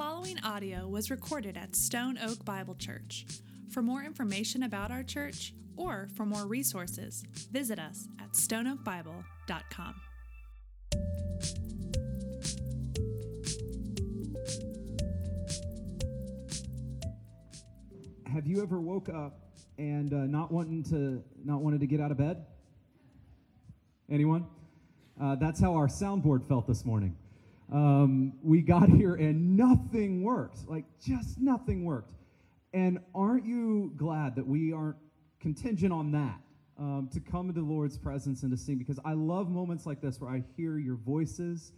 following audio was recorded at Stone Oak Bible Church. For more information about our church or for more resources, visit us at stoneoakbible.com. Have you ever woke up and uh, not wanting to not wanted to get out of bed? Anyone? Uh, that's how our soundboard felt this morning. Um, we got here and nothing worked. Like just nothing worked. And aren't you glad that we aren't contingent on that um, to come into the Lord's presence and to sing? Because I love moments like this where I hear your voices.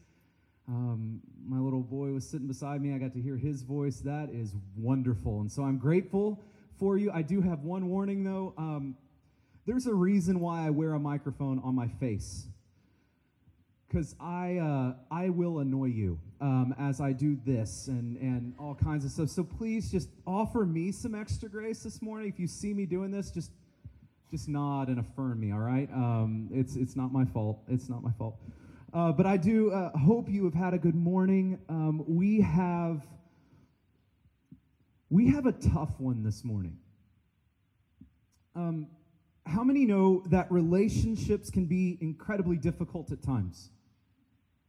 Um, my little boy was sitting beside me. I got to hear his voice. That is wonderful. And so I'm grateful for you. I do have one warning, though. Um, there's a reason why I wear a microphone on my face. Because I, uh, I will annoy you um, as I do this and, and all kinds of stuff. So please just offer me some extra grace this morning. If you see me doing this, just, just nod and affirm me, all right? Um, it's, it's not my fault. It's not my fault. Uh, but I do uh, hope you have had a good morning. Um, we have we have a tough one this morning. Um, how many know that relationships can be incredibly difficult at times?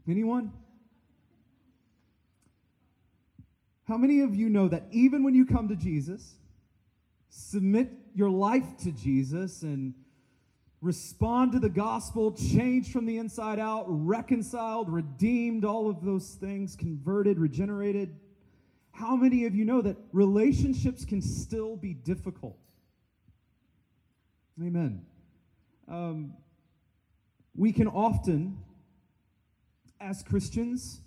Anyone? How many of you know that even when you come to Jesus, submit your life to Jesus and respond to the gospel, changed from the inside out, reconciled, redeemed, all of those things, converted, regenerated. How many of you know that relationships can still be difficult? Amen. Um, we can often, as Christians,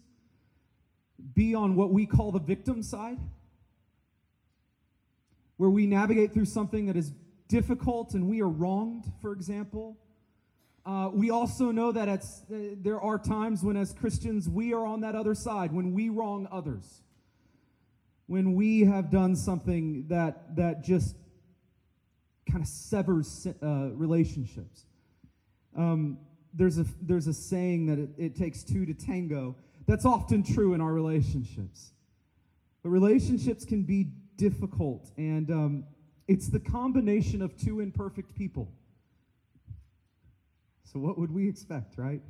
be on what we call the victim side, where we navigate through something that is difficult and we are wronged, for example. Uh, we also know that uh, there are times when, as Christians, we are on that other side, when we wrong others, when we have done something that, that just kind of severs uh, relationships. Um, there's, a, there's a saying that it, it takes two to tango. That's often true in our relationships. But relationships can be difficult, and um, it's the combination of two imperfect people. So, what would we expect, right?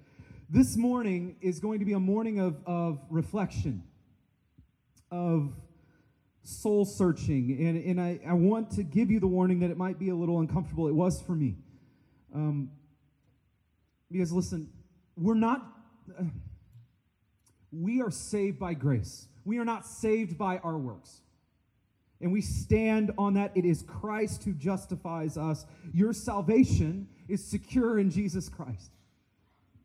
This morning is going to be a morning of, of reflection, of soul searching. And, and I, I want to give you the warning that it might be a little uncomfortable. It was for me. Um, because, listen, we're not, uh, we are saved by grace. We are not saved by our works. And we stand on that. It is Christ who justifies us. Your salvation is secure in Jesus Christ.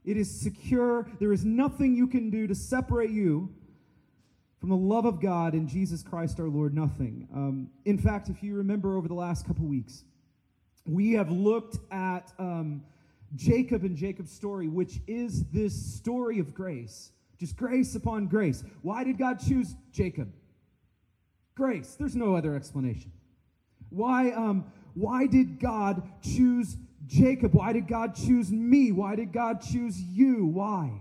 It is secure. There is nothing you can do to separate you from the love of God in Jesus Christ our Lord. Nothing. Um, in fact, if you remember over the last couple weeks, we have looked at um, Jacob and Jacob's story, which is this story of grace, just grace upon grace. Why did God choose Jacob? Grace. There's no other explanation. Why, um, why did God choose Jacob? Why did God choose me? Why did God choose you? Why?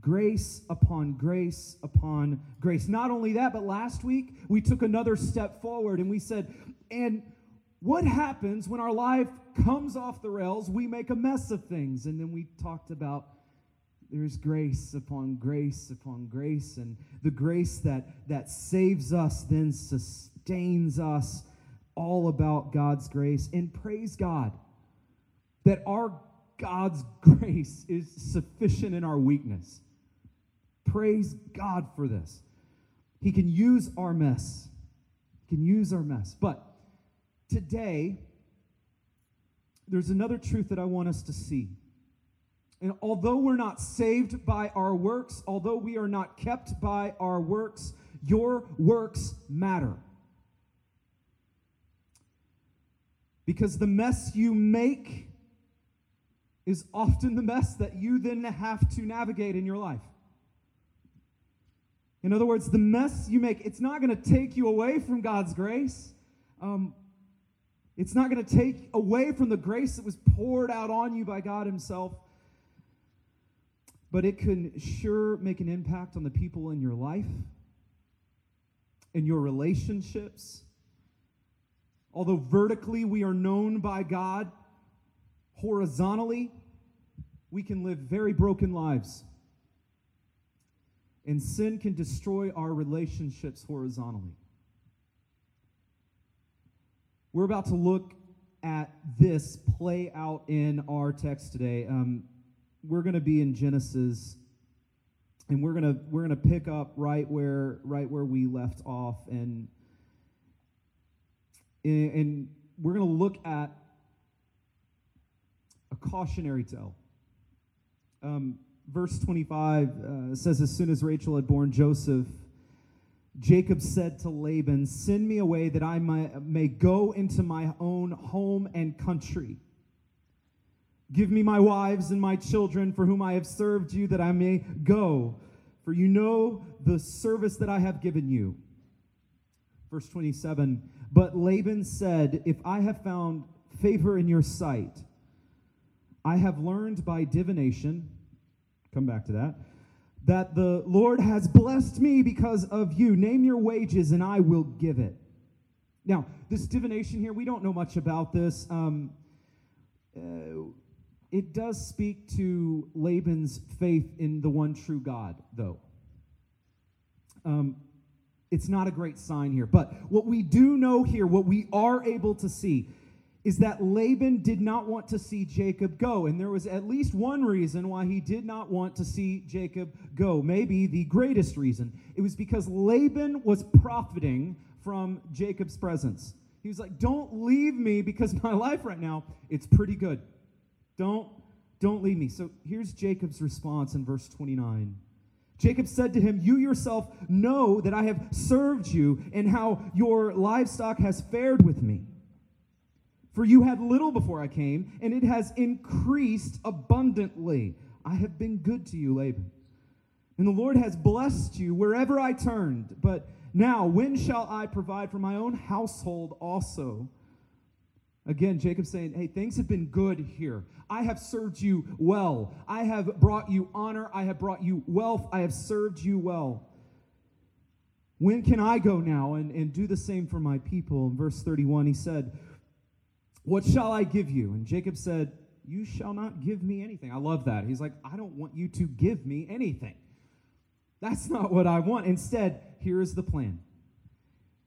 Grace upon grace upon grace. Not only that, but last week we took another step forward and we said, and what happens when our life comes off the rails? We make a mess of things. And then we talked about there's grace upon grace upon grace. And the grace that that saves us then sustains us. All about god's grace. And praise god that our god's grace is sufficient in our weakness. Praise god for this. He can use our mess. He can use our mess. But today there's another truth that i want us to see and although we're not saved by our works, although we are not kept by our works, your works matter. Because the mess you make is often the mess that you then have to navigate in your life. In other words, the mess you make, it's not going to take you away from God's grace. Um, it's not going to take away from the grace that was poured out on you by God Himself but it can sure make an impact on the people in your life. in your relationships. Although vertically we are known by God, horizontally we can live very broken lives. And sin can destroy our relationships horizontally. We're about to look at this play out in our text today. Um, we're going to be in Genesis, and we're going to we're going to pick up right where right where we left off, and and we're going to look at a cautionary tale. Um, verse 25 uh, says, As soon as Rachel had borne Joseph, Jacob said to Laban, Send me away that I may, may go into my own home and country. Give me my wives and my children for whom I have served you, that I may go. For you know the service that I have given you. Verse 27 But Laban said, If I have found favor in your sight, I have learned by divination, come back to that, that the Lord has blessed me because of you. Name your wages and I will give it. Now, this divination here, we don't know much about this. Um, uh, it does speak to Laban's faith in the one true God, though. Um, it's not a great sign here. But what we do know here, what we are able to see, is that Laban did not want to see Jacob go. And there was at least one reason why he did not want to see Jacob go. Maybe the greatest reason. It was because Laban was profiting from Jacob's presence. He was like, "Don't leave me because my life right now it's pretty good. Don't don't leave me." So here's Jacob's response in verse 29. Jacob said to him, You yourself know that I have served you and how your livestock has fared with me. For you had little before I came, and it has increased abundantly. I have been good to you, Laban. And the Lord has blessed you wherever I turned. But now, when shall I provide for my own household also? Again, Jacob saying, Hey, things have been good here. I have served you well. I have brought you honor. I have brought you wealth. I have served you well. When can I go now and, and do the same for my people? In verse 31, he said, what shall I give you? And Jacob said, You shall not give me anything. I love that. He's like, I don't want you to give me anything. That's not what I want. Instead, here is the plan.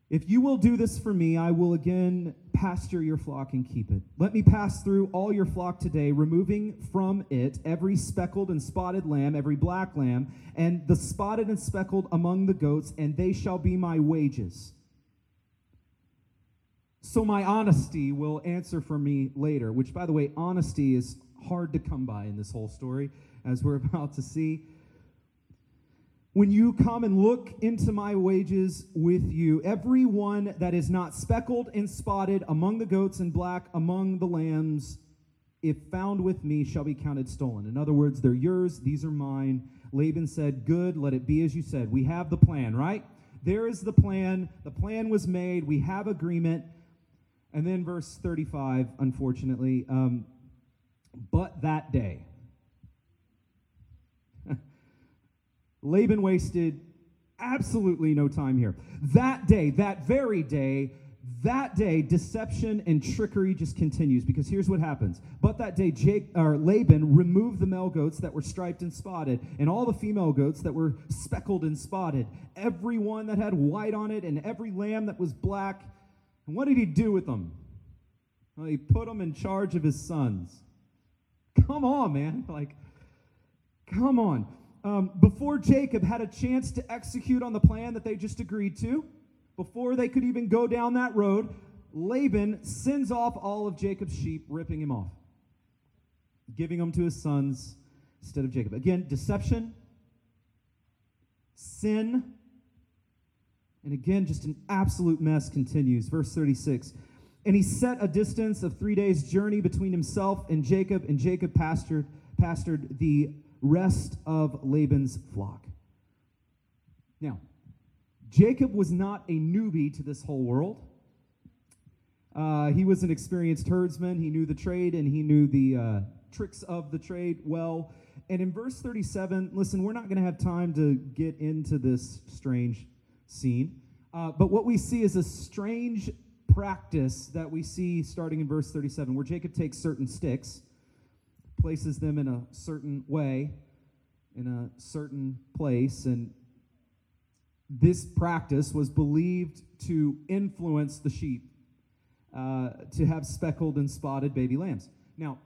If you will do this for me, I will again pasture your flock and keep it. Let me pass through all your flock today, removing from it every speckled and spotted lamb, every black lamb, and the spotted and speckled among the goats, and they shall be my wages. So my honesty will answer for me later, which, by the way, honesty is hard to come by in this whole story, as we're about to see. When you come and look into my wages with you, every one that is not speckled and spotted among the goats and black among the lambs, if found with me, shall be counted stolen. In other words, they're yours, these are mine. Laban said, Good, let it be as you said. We have the plan, right? There is the plan. The plan was made. We have agreement. And then verse 35, unfortunately, um, but that day. Laban wasted absolutely no time here. That day, that very day, that day, deception and trickery just continues because here's what happens. But that day, Jake, or Laban removed the male goats that were striped and spotted, and all the female goats that were speckled and spotted, every one that had white on it, and every lamb that was black and what did he do with them? Well, he put them in charge of his sons. Come on, man. Like, come on. Um, before Jacob had a chance to execute on the plan that they just agreed to, before they could even go down that road, Laban sends off all of Jacob's sheep, ripping him off, giving them to his sons instead of Jacob. Again, deception, sin, and again, just an absolute mess continues. Verse 36. And he set a distance of three days' journey between himself and Jacob, and Jacob pastured, pastured the rest of Laban's flock. Now, Jacob was not a newbie to this whole world. Uh, he was an experienced herdsman. He knew the trade and he knew the uh, tricks of the trade well. And in verse 37, listen, we're not going to have time to get into this strange scene. Uh, but what we see is a strange practice that we see starting in verse 37, where Jacob takes certain sticks, places them in a certain way, in a certain place, and this practice was believed to influence the sheep uh, to have speckled and spotted baby lambs. Now,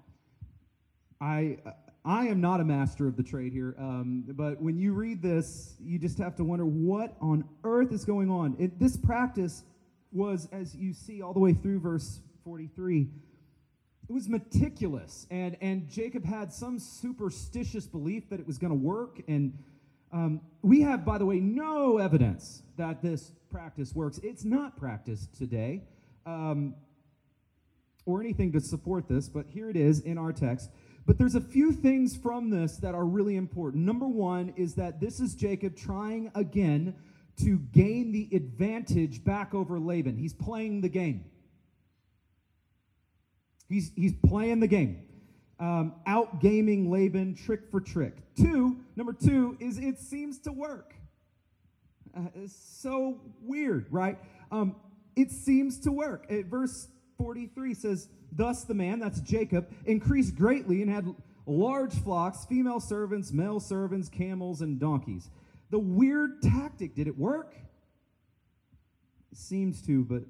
I I am not a master of the trade here, um, but when you read this, you just have to wonder what on earth is going on. It, this practice was, as you see all the way through verse 43, it was meticulous, and and Jacob had some superstitious belief that it was going to work. And um, we have, by the way, no evidence that this practice works. It's not practiced today. Um, or anything to support this, but here it is in our text. But there's a few things from this that are really important. Number one is that this is Jacob trying again to gain the advantage back over Laban. He's playing the game. He's, he's playing the game. Um, outgaming Laban trick for trick. Two, number two, is it seems to work. Uh, it's so weird, right? Um, it seems to work. At verse 43 says, Thus the man, that's Jacob, increased greatly and had large flocks, female servants, male servants, camels, and donkeys. The weird tactic, did it work? It seems to, but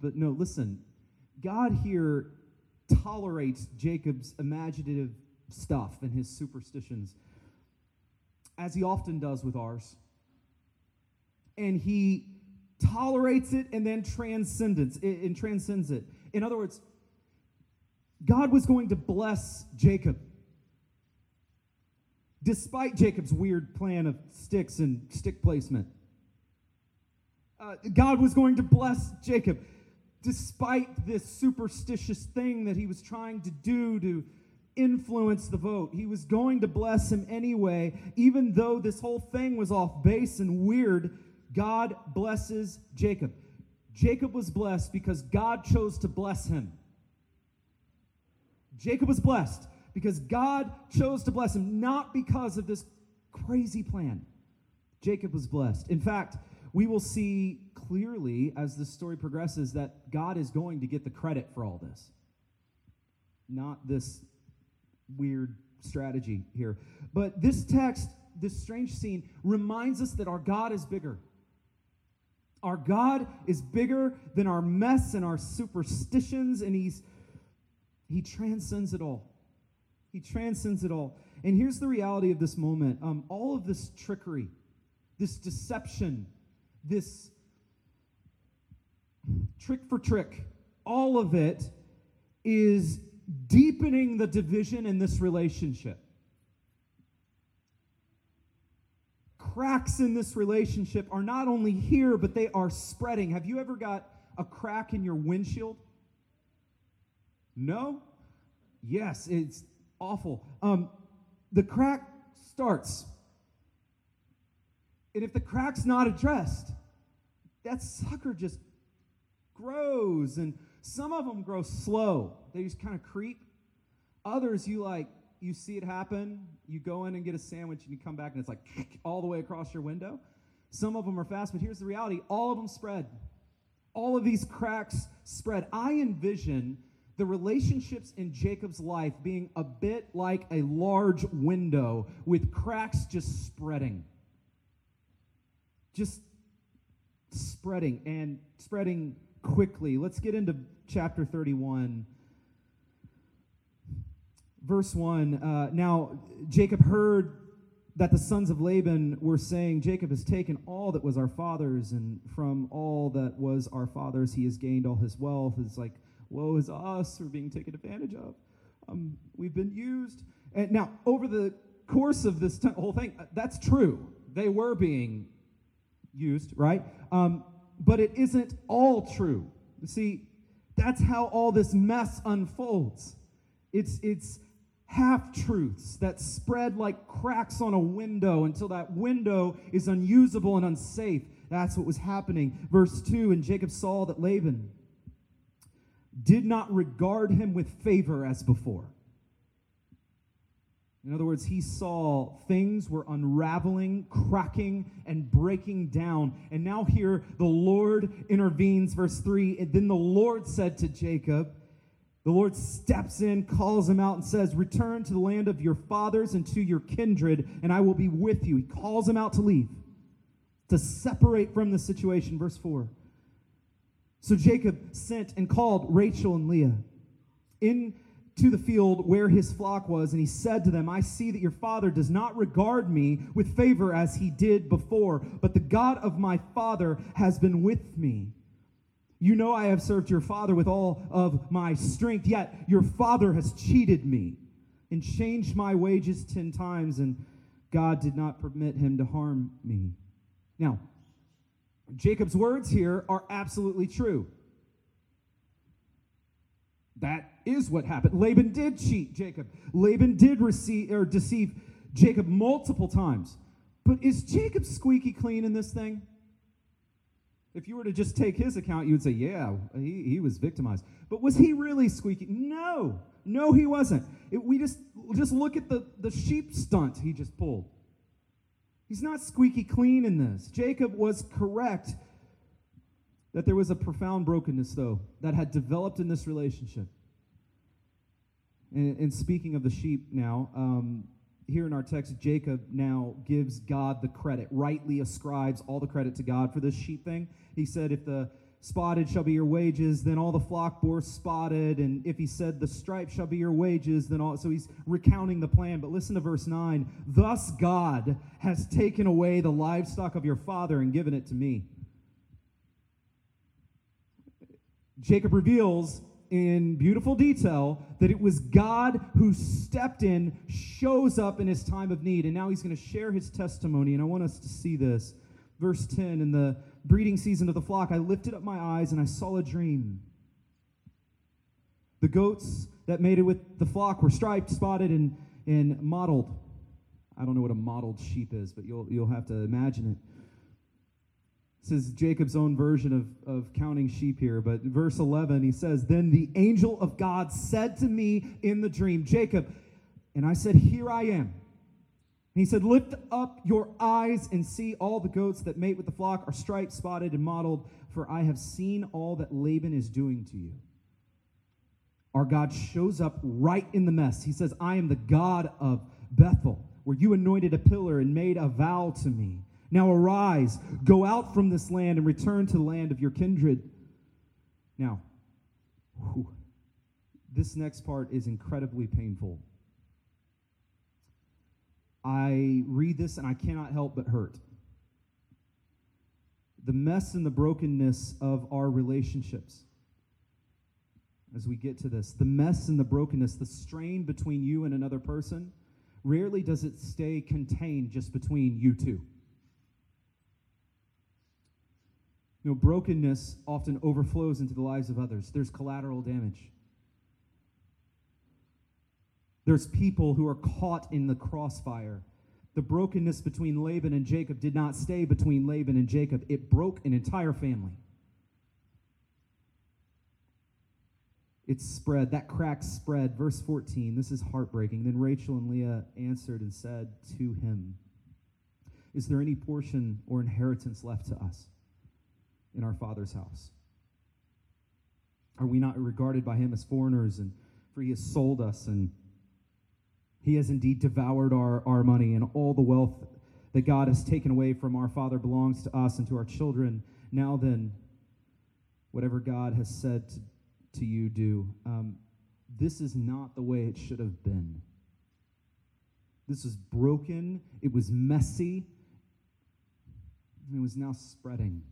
but no, listen. God here tolerates Jacob's imaginative stuff and his superstitions, as he often does with ours. And he tolerates it and then transcends it and transcends it. In other words, God was going to bless Jacob. Despite Jacob's weird plan of sticks and stick placement, uh, God was going to bless Jacob. Despite this superstitious thing that he was trying to do to influence the vote, he was going to bless him anyway, even though this whole thing was off base and weird. God blesses Jacob. Jacob was blessed because God chose to bless him. Jacob was blessed because God chose to bless him, not because of this crazy plan. Jacob was blessed. In fact, we will see clearly as the story progresses that God is going to get the credit for all this, not this weird strategy here. But this text, this strange scene, reminds us that our God is bigger. Our God is bigger than our mess and our superstitions, and He's He transcends it all. He transcends it all. And here's the reality of this moment um, all of this trickery, this deception, this trick for trick, all of it is deepening the division in this relationship. cracks in this relationship are not only here, but they are spreading. Have you ever got a crack in your windshield? No? Yes, it's awful. Um, the crack starts. And if the crack's not addressed, that sucker just grows. And some of them grow slow, they just kind of creep. Others, you like you see it happen, you go in and get a sandwich and you come back and it's like all the way across your window. Some of them are fast, but here's the reality all of them spread. All of these cracks spread. I envision the relationships in Jacob's life being a bit like a large window with cracks just spreading. Just spreading and spreading quickly. Let's get into chapter 31 verse 1 uh, Now Jacob heard that the sons of Laban were saying, Jacob has taken all that was our father's, and from all that was our father's, he has gained all his wealth. It's like, woe is us, we're being taken advantage of. Um, we've been used. And now, over the course of this t- whole thing, uh, that's true. They were being used, right? Um, but it isn't all true. You see, that's how all this mess unfolds. It's, it's half truths that spread like cracks on a window until that window is unusable and unsafe. That's what was happening. Verse 2 And Jacob saw that Laban did not regard him with favor as before. In other words, he saw things were unraveling, cracking, and breaking down. And now here the Lord intervenes, verse 3. And then the Lord said to Jacob, the Lord steps in, calls him out, and says, Return to the land of your fathers and to your kindred, and I will be with you. He calls him out to leave, to separate from the situation. Verse 4. So Jacob sent and called Rachel and Leah into the field where his flock was, and he said to them, I see that your father does not regard me with favor as he did before, but the God of my father has been with me. You know I have served your father with all of my strength, yet your father has cheated me and changed my wages ten times, and God did not permit him to harm me. Now, Jacob's words here are absolutely true. That is what happened. Laban did cheat Jacob. Laban did receive or deceive Jacob multiple times. But is Jacob squeaky clean in this thing? If you were to just take his account, you would say, yeah, he, he was victimized. But was he really squeaky? No. No, he wasn't. It, we just just look at the, the sheep stunt he just pulled. He's not squeaky clean in this. Jacob was correct that there was a profound brokenness, though, that had developed in this relationship. And, and speaking of the sheep now, um, here in our text, Jacob now gives God the credit, rightly ascribes all the credit to God for this sheep thing. He said, If the spotted shall be your wages, then all the flock bore spotted. And if he said, the stripe shall be your wages, then all. So he's recounting the plan. But listen to verse 9. Thus God has taken away the livestock of your father and given it to me. Jacob reveals in beautiful detail that it was God who stepped in, shows up in his time of need. And now he's going to share his testimony. And I want us to see this. Verse 10 In the breeding season of the flock, I lifted up my eyes and I saw a dream. The goats that made it with the flock were striped, spotted, and, and mottled. I don't know what a mottled sheep is, but you'll, you'll have to imagine it. This is Jacob's own version of, of counting sheep here, but verse 11, he says, Then the angel of God said to me in the dream, Jacob, and I said, Here I am. And he said, Lift up your eyes and see all the goats that mate with the flock are striped, spotted, and mottled, for I have seen all that Laban is doing to you. Our God shows up right in the mess. He says, I am the God of Bethel, where you anointed a pillar and made a vow to me. Now arise, go out from this land and return to the land of your kindred. Now, whew, this next part is incredibly painful I read this and I cannot help but hurt. The mess and the brokenness of our relationships. As we get to this, the mess and the brokenness, the strain between you and another person, rarely does it stay contained just between you two. You know, brokenness often overflows into the lives of others. There's collateral damage. There's people who are caught in the crossfire. The brokenness between Laban and Jacob did not stay between Laban and Jacob, it broke an entire family. It spread, that crack spread. Verse 14, this is heartbreaking. Then Rachel and Leah answered and said to him, Is there any portion or inheritance left to us in our father's house? Are we not regarded by him as foreigners? And for he has sold us and he has indeed devoured our, our money, and all the wealth that God has taken away from our Father belongs to us and to our children. Now then, whatever God has said to, to you, do. Um, this is not the way it should have been. This was broken, it was messy, and it was now spreading.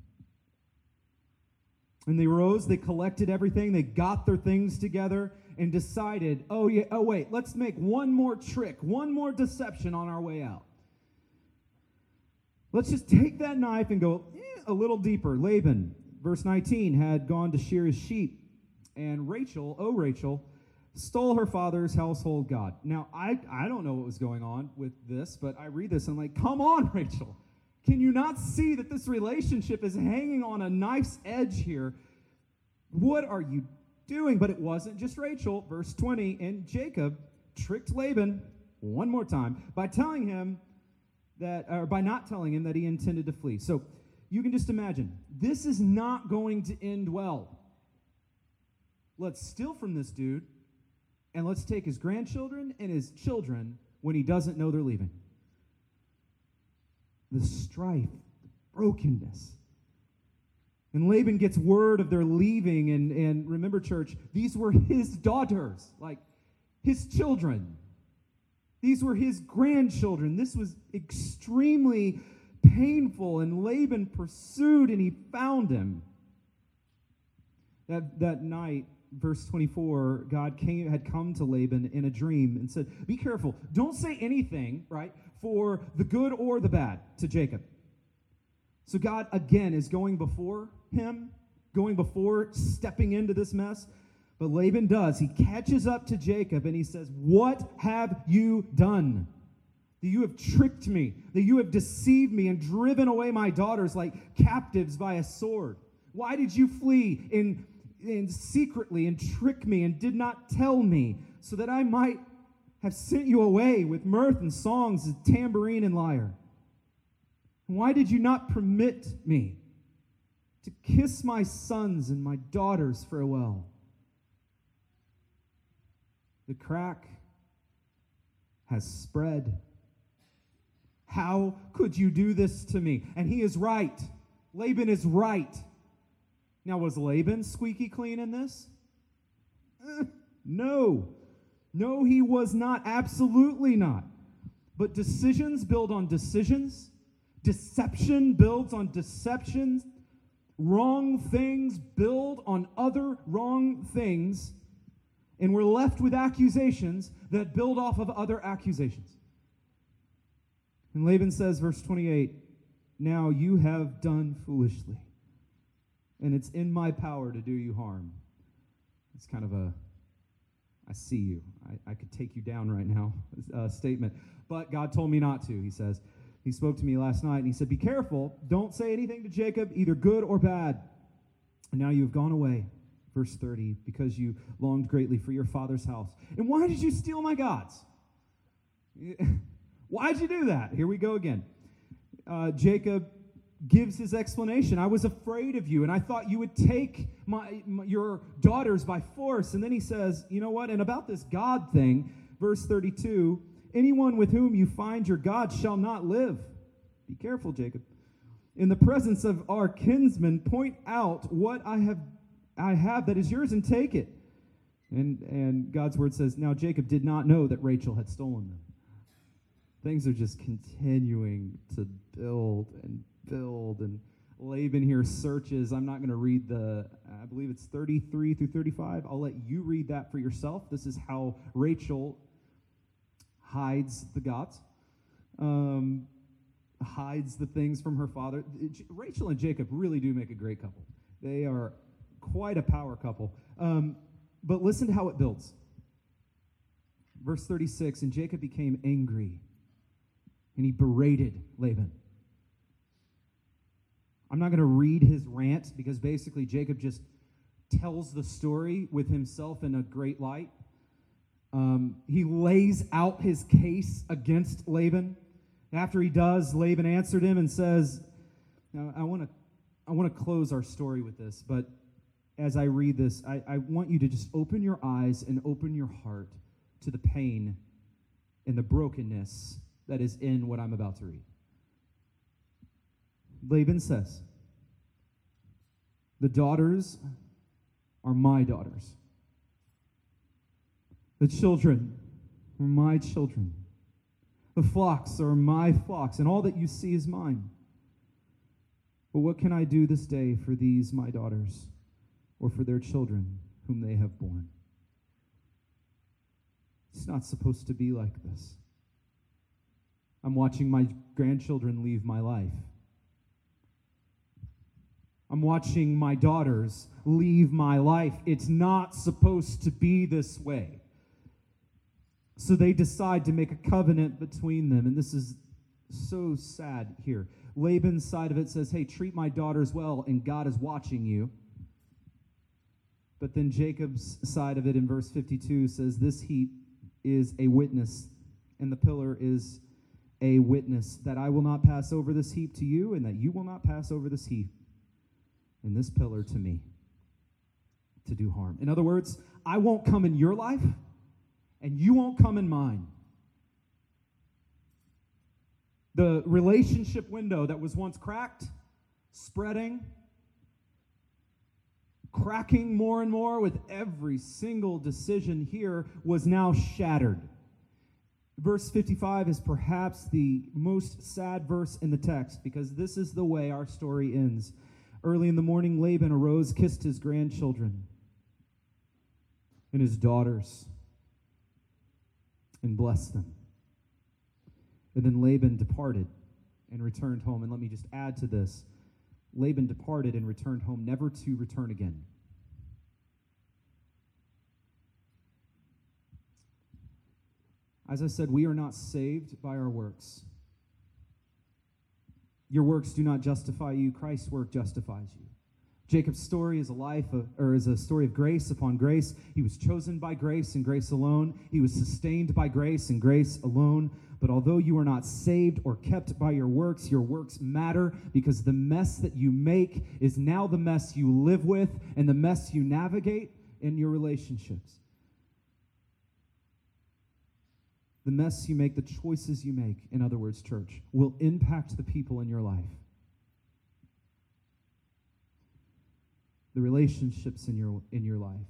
And they rose, they collected everything, they got their things together, and decided, oh, yeah, oh, wait, let's make one more trick, one more deception on our way out. Let's just take that knife and go eh, a little deeper. Laban, verse 19, had gone to shear his sheep, and Rachel, oh, Rachel, stole her father's household god. Now, I, I don't know what was going on with this, but I read this and I'm like, come on, Rachel. Can you not see that this relationship is hanging on a knife's edge here? What are you doing? But it wasn't just Rachel. Verse 20 and Jacob tricked Laban one more time by telling him that, or by not telling him that he intended to flee. So you can just imagine, this is not going to end well. Let's steal from this dude and let's take his grandchildren and his children when he doesn't know they're leaving. The strife, the brokenness. And Laban gets word of their leaving, and, and remember, church, these were his daughters, like his children. These were his grandchildren. This was extremely painful, and Laban pursued and he found him. That, that night, verse 24, God came, had come to Laban in a dream and said, Be careful. Don't say anything, right, for the good or the bad to Jacob. So God, again, is going before him, going before stepping into this mess. But Laban does. He catches up to Jacob and he says, What have you done? That you have tricked me, that you have deceived me and driven away my daughters like captives by a sword. Why did you flee in and secretly and trick me and did not tell me, so that I might have sent you away with mirth and songs, tambourine and lyre. Why did you not permit me to kiss my sons and my daughters farewell? The crack has spread. How could you do this to me? And he is right. Laban is right. Now, was Laban squeaky clean in this? Eh, no. No, he was not. Absolutely not. But decisions build on decisions, deception builds on deceptions, wrong things build on other wrong things, and we're left with accusations that build off of other accusations. And Laban says, verse 28, Now you have done foolishly and it's in my power to do you harm. It's kind of a, I see you. I, I could take you down right now uh, statement. But God told me not to, he says. He spoke to me last night and he said, Be careful. Don't say anything to Jacob, either good or bad. And now you have gone away. Verse 30, because you longed greatly for your father's house. And why did you steal my gods? Why'd you do that? Here we go again. Uh, Jacob gives his explanation. I was afraid of you, and I thought you would take my, my, your daughters by force. And then he says, You know what? And about this God thing, verse 32 anyone with whom you find your God shall not live. Be careful, Jacob. In the presence of our kinsmen, point out what I have, I have that is yours and take it. And, and God's word says, Now Jacob did not know that Rachel had stolen them. Things are just continuing to build and build. And Laban here searches. I'm not going to read the, I believe it's 33 through 35. I'll let you read that for yourself. This is how Rachel hides the gods, um, hides the things from her father. Rachel and Jacob really do make a great couple. They are quite a power couple. Um, but listen to how it builds. Verse 36 And Jacob became angry, and he berated Laban. I'm not going to read his rant because basically Jacob just tells the story with himself in a great light. Um, he lays out his case against Laban. After he does, Laban answered him and says, Now, I want to I want to close our story with this, but as I read this, I, I want you to just open your eyes and open your heart to the pain and the brokenness that is in what I'm about to read. Laban says, The daughters are my daughters. The children are my children. The flocks are my flocks, and all that you see is mine. But what can I do this day for these my daughters, or for their children whom they have borne? It's not supposed to be like this. I'm watching my grandchildren leave my life. I'm watching my daughters leave my life. It's not supposed to be this way. So they decide to make a covenant between them. And this is so sad here. Laban's side of it says, Hey, treat my daughters well, and God is watching you. But then Jacob's side of it in verse 52 says, This heap is a witness and the pillar is a witness that I will not pass over this heap to you, and that you will not pass over this heap and this pillar to me to do harm. In other words, I won't come in your life, and you won't come in mine. The relationship window that was once cracked, spreading, cracking more and more with every single decision here was now shattered. Verse 55 is perhaps the most sad verse in the text because this is the way our story ends. Early in the morning, Laban arose, kissed his grandchildren and his daughters, and blessed them. And then Laban departed and returned home. And let me just add to this Laban departed and returned home, never to return again. As I said, we are not saved by our works. Your works do not justify you, Christ's work justifies you. Jacob's story is a life of, or is a story of grace upon grace. He was chosen by grace and grace alone. He was sustained by grace and grace alone. But although you are not saved or kept by your works, your works matter because the mess that you make is now the mess you live with and the mess you navigate in your relationships. The mess you make, the choices you make, in other words, church, will impact the people in your life. The relationships in your, in your life.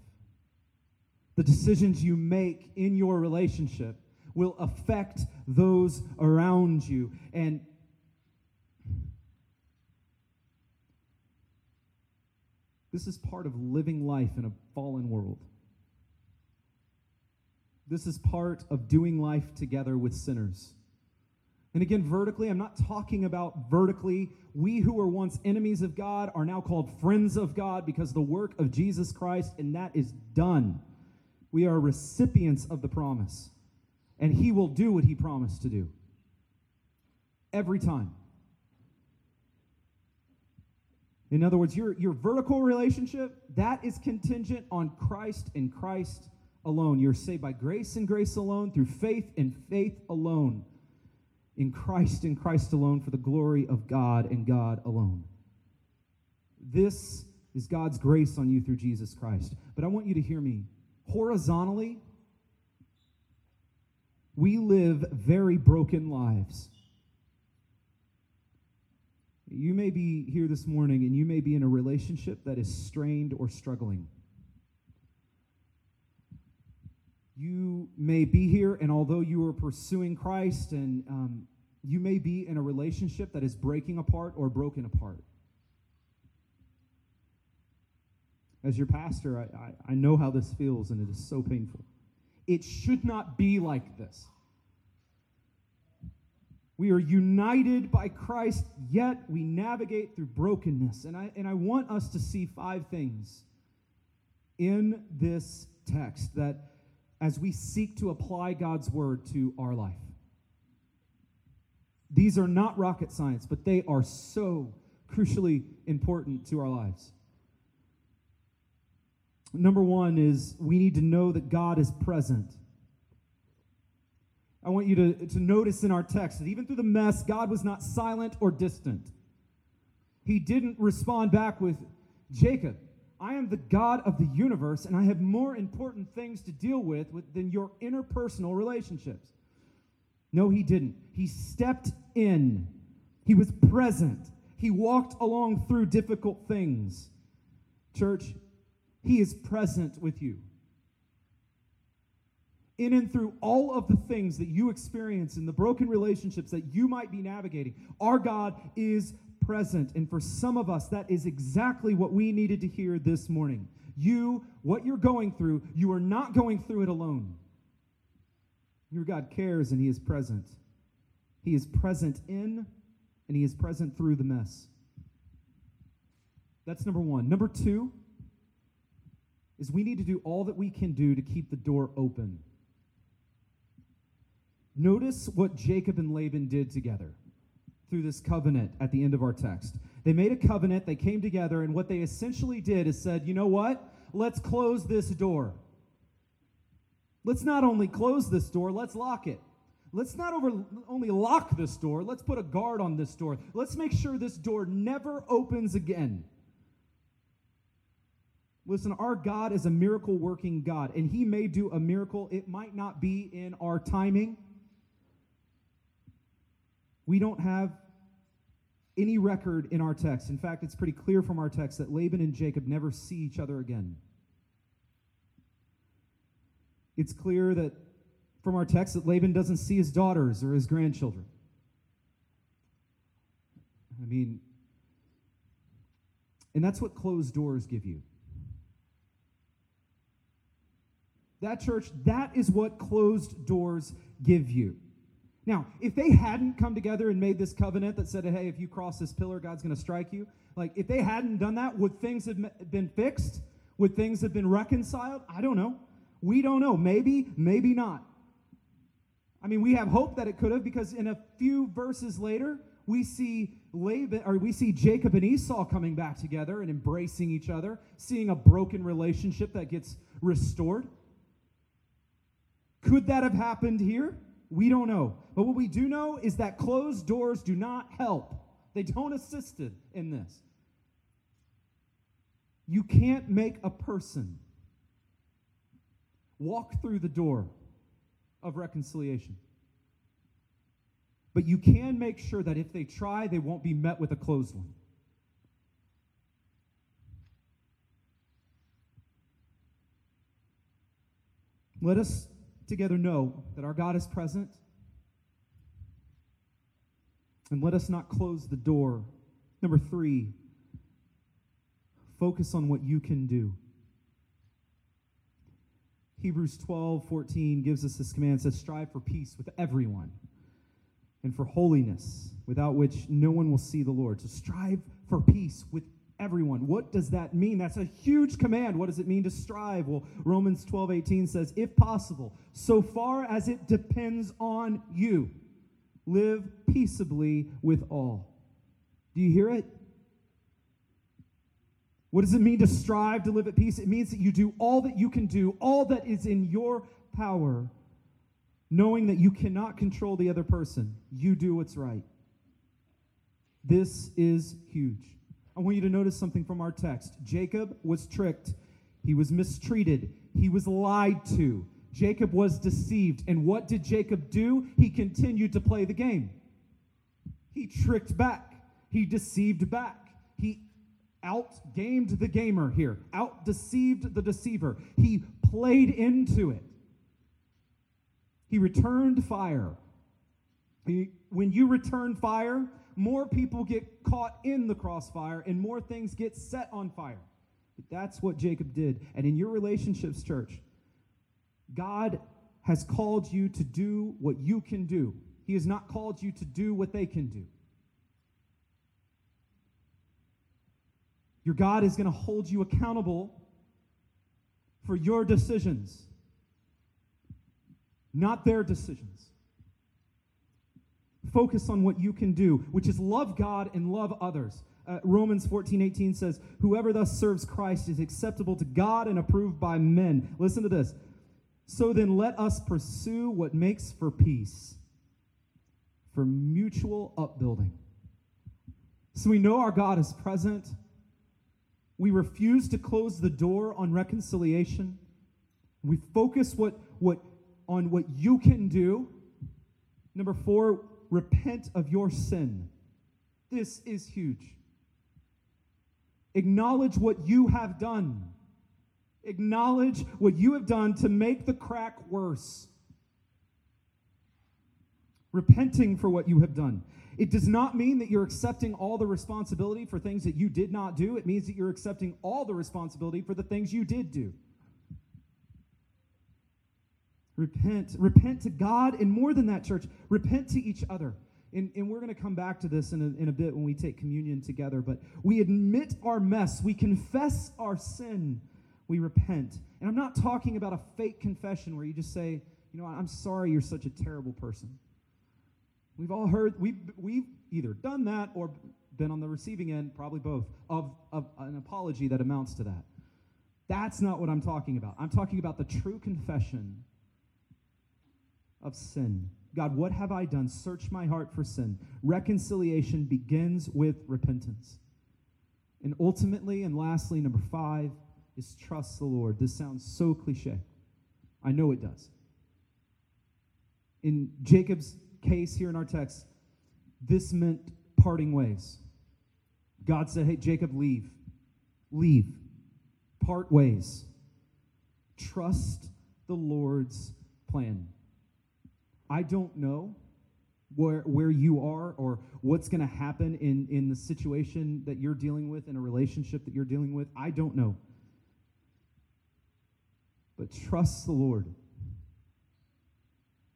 The decisions you make in your relationship will affect those around you. And this is part of living life in a fallen world. This is part of doing life together with sinners. And again, vertically, I'm not talking about vertically. We who were once enemies of God are now called friends of God because the work of Jesus Christ, and that is done. We are recipients of the promise and he will do what he promised to do. Every time. In other words, your, your vertical relationship, that is contingent on Christ and Christ alone. You're saved by grace and grace alone, through faith and faith alone. In Christ and Christ alone, for the glory of God and God alone. This is God's grace on you through Jesus Christ. But I want you to hear me. Horizontally, we live very broken lives. You may be here this morning and you may be in a relationship that is strained or struggling. You may be here, and although you are pursuing Christ, and um, you may be in a relationship that is breaking apart or broken apart. As your pastor, I, I, I know how this feels, and it is so painful. It should not be like this. We are united by Christ, yet we navigate through brokenness. And I, and I want us to see five things in this text that as we seek to apply God's word to our life. These are not rocket science, but they are so crucially important to our lives. Number one is we need to know that God is present. I want you to, to notice in our text that even through the mess, God was not silent or distant. He didn't respond back with, Jacob, I am the God of the universe, and I have more important things to deal with, with than your interpersonal relationships. No, he didn't. He stepped in, he was present, he walked along through difficult things. Church, he is present with you in and through all of the things that you experience in the broken relationships that you might be navigating, our God is present. And for some of us, that is exactly what we needed to hear this morning. You, what you're going through, you are not going through it alone. Your God cares and He is present. He is present in and He is present through the mess. That's number one. Number two is we need to do all that we can do to keep the door open. Notice what Jacob and Laban did together through this covenant at the end of our text. They made a covenant, they came together, and what they essentially did is said, you know what? Let's close this door. Let's not only close this door, let's lock it. Let's not over, only lock this door, let's put a guard on this door. Let's make sure this door never opens again. Listen, our God is a miracle working God, and He may do a miracle. It might not be in our timing. We don't have any record in our text. In fact, it's pretty clear from our text that Laban and Jacob never see each other again. It's clear that from our text that Laban doesn't see his daughters or his grandchildren. I mean, and that's what closed doors give you. That church, that is what closed doors give you. Now, if they hadn't come together and made this covenant that said, hey, if you cross this pillar, God's going to strike you, like if they hadn't done that, would things have been fixed? Would things have been reconciled? I don't know. We don't know. Maybe, maybe not. I mean, we have hope that it could have because in a few verses later, we see Laban or we see Jacob and Esau coming back together and embracing each other, seeing a broken relationship that gets restored. Could that have happened here? We don't know. But what we do know is that closed doors do not help. They don't assist in this. You can't make a person walk through the door of reconciliation. But you can make sure that if they try, they won't be met with a closed one. Let us together know that our God is present. And let us not close the door. Number three, focus on what you can do. Hebrews 12, 14 gives us this command, says, strive for peace with everyone and for holiness, without which no one will see the Lord. So strive for peace with everyone. What does that mean? That's a huge command. What does it mean to strive? Well, Romans 12, 18 says, if possible, so far as it depends on you, live peaceably with all. Do you hear it? What does it mean to strive to live at peace? It means that you do all that you can do, all that is in your power, knowing that you cannot control the other person. You do what's right. This is huge. I want you to notice something from our text. Jacob was tricked, he was mistreated, he was lied to. Jacob was deceived. And what did Jacob do? He continued to play the game. He tricked back, he deceived back, he outgamed the gamer here, out deceived the deceiver. He played into it. He returned fire. He, when you return fire, more people get caught in the crossfire and more things get set on fire. That's what Jacob did. And in your relationships, church, God has called you to do what you can do. He has not called you to do what they can do. Your God is going to hold you accountable for your decisions, not their decisions. Focus on what you can do, which is love God and love others. Uh, Romans 14, 18 says, Whoever thus serves Christ is acceptable to God and approved by men. Listen to this. So then let us pursue what makes for peace, for mutual upbuilding. So we know our God is present. We refuse to close the door on reconciliation. We focus what, what, on what you can do. Number four, repent of your sin. This is huge. Acknowledge what you have done. Acknowledge what you have done to make the crack worse. Repenting for what you have done. It does not mean that you're accepting all the responsibility for things that you did not do. It means that you're accepting all the responsibility for the things you did do. Repent. Repent to God, and more than that, church, repent to each other. And, and we're going to come back to this in a, in a bit when we take communion together, but we admit our mess, we confess our sin, we repent. And I'm not talking about a fake confession where you just say, you know, I'm sorry you're such a terrible person. We've all heard, we've, we've either done that or been on the receiving end, probably both, of, of an apology that amounts to that. That's not what I'm talking about. I'm talking about the true confession of sin. God, what have I done? Search my heart for sin. Reconciliation begins with repentance. And ultimately, and lastly, number five is trust the Lord. This sounds so cliche. I know it does. In Jacob's case here in our text, this meant parting ways. God said, Hey, Jacob, leave. Leave. Part ways. Trust the Lord's plan. I don't know where, where you are or what's going to happen in, in the situation that you're dealing with, in a relationship that you're dealing with. I don't know. But trust the Lord.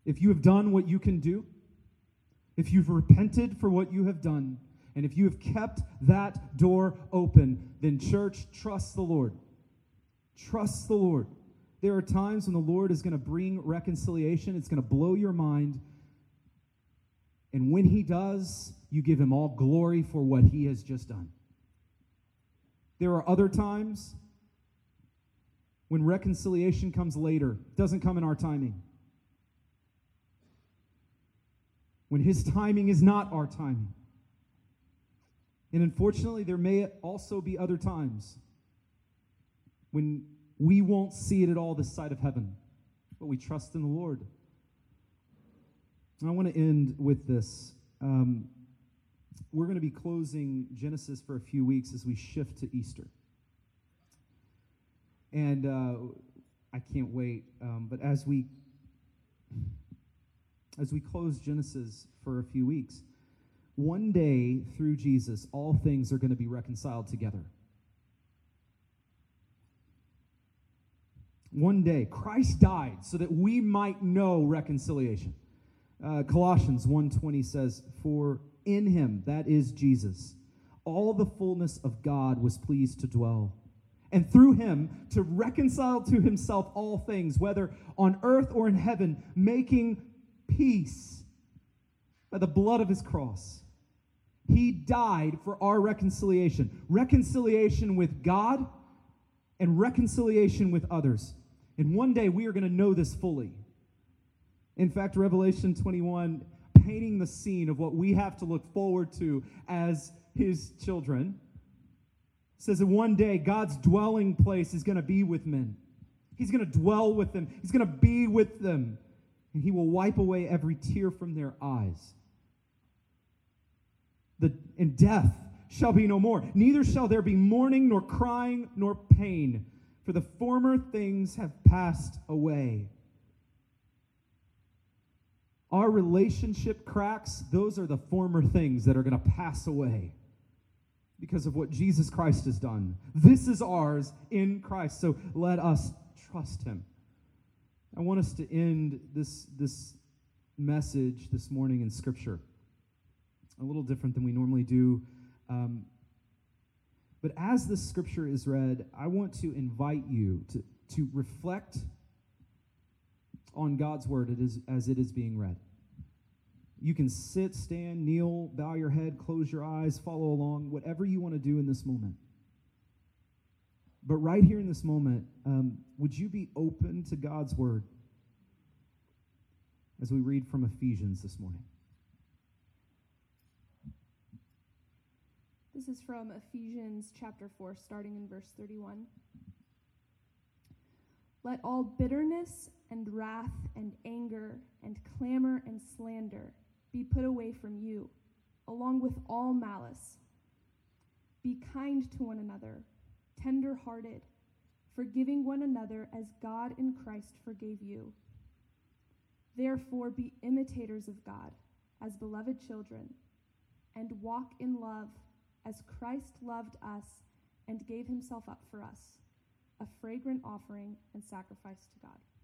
If you have done what you can do, if you've repented for what you have done, and if you have kept that door open, then, church, trust the Lord. Trust the Lord. There are times when the Lord is going to bring reconciliation, it's going to blow your mind. And when He does, you give Him all glory for what He has just done. There are other times when reconciliation comes later, doesn't come in our timing. When His timing is not our timing. And unfortunately, there may also be other times when we won't see it at all this side of heaven, but we trust in the Lord. And I want to end with this. Um, we're going to be closing Genesis for a few weeks as we shift to Easter. And uh, I can't wait. Um, but as we as we close Genesis for a few weeks, one day through Jesus, all things are going to be reconciled together. One day, Christ died so that we might know reconciliation. Uh, Colossians 1:20 says, "For in him, that is Jesus, all the fullness of God was pleased to dwell." And through him to reconcile to himself all things, whether on earth or in heaven, making peace by the blood of his cross. He died for our reconciliation reconciliation with God and reconciliation with others. And one day we are going to know this fully. In fact, Revelation 21, painting the scene of what we have to look forward to as his children, says that one day God's dwelling place is going to be with men. He's going to dwell with them, He's going to be with them, and He will wipe away every tear from their eyes the, and death shall be no more. Neither shall there be mourning, nor crying, nor pain, for the former things have passed away. Our relationship cracks, those are the former things that are going to pass away because of what Jesus Christ has done. This is ours in Christ, so let us trust him. I want us to end this, this message this morning in Scripture a little different than we normally do. Um, but as the scripture is read, I want to invite you to, to reflect on God's word it is, as it is being read. You can sit, stand, kneel, bow your head, close your eyes, follow along, whatever you want to do in this moment. But right here in this moment, um, would you be open to God's word as we read from Ephesians this morning? This is from Ephesians chapter 4, starting in verse 31. Let all bitterness and wrath and anger and clamor and slander be put away from you, along with all malice. Be kind to one another, tender hearted, forgiving one another as God in Christ forgave you. Therefore, be imitators of God as beloved children, and walk in love as Christ loved us and gave himself up for us, a fragrant offering and sacrifice to God.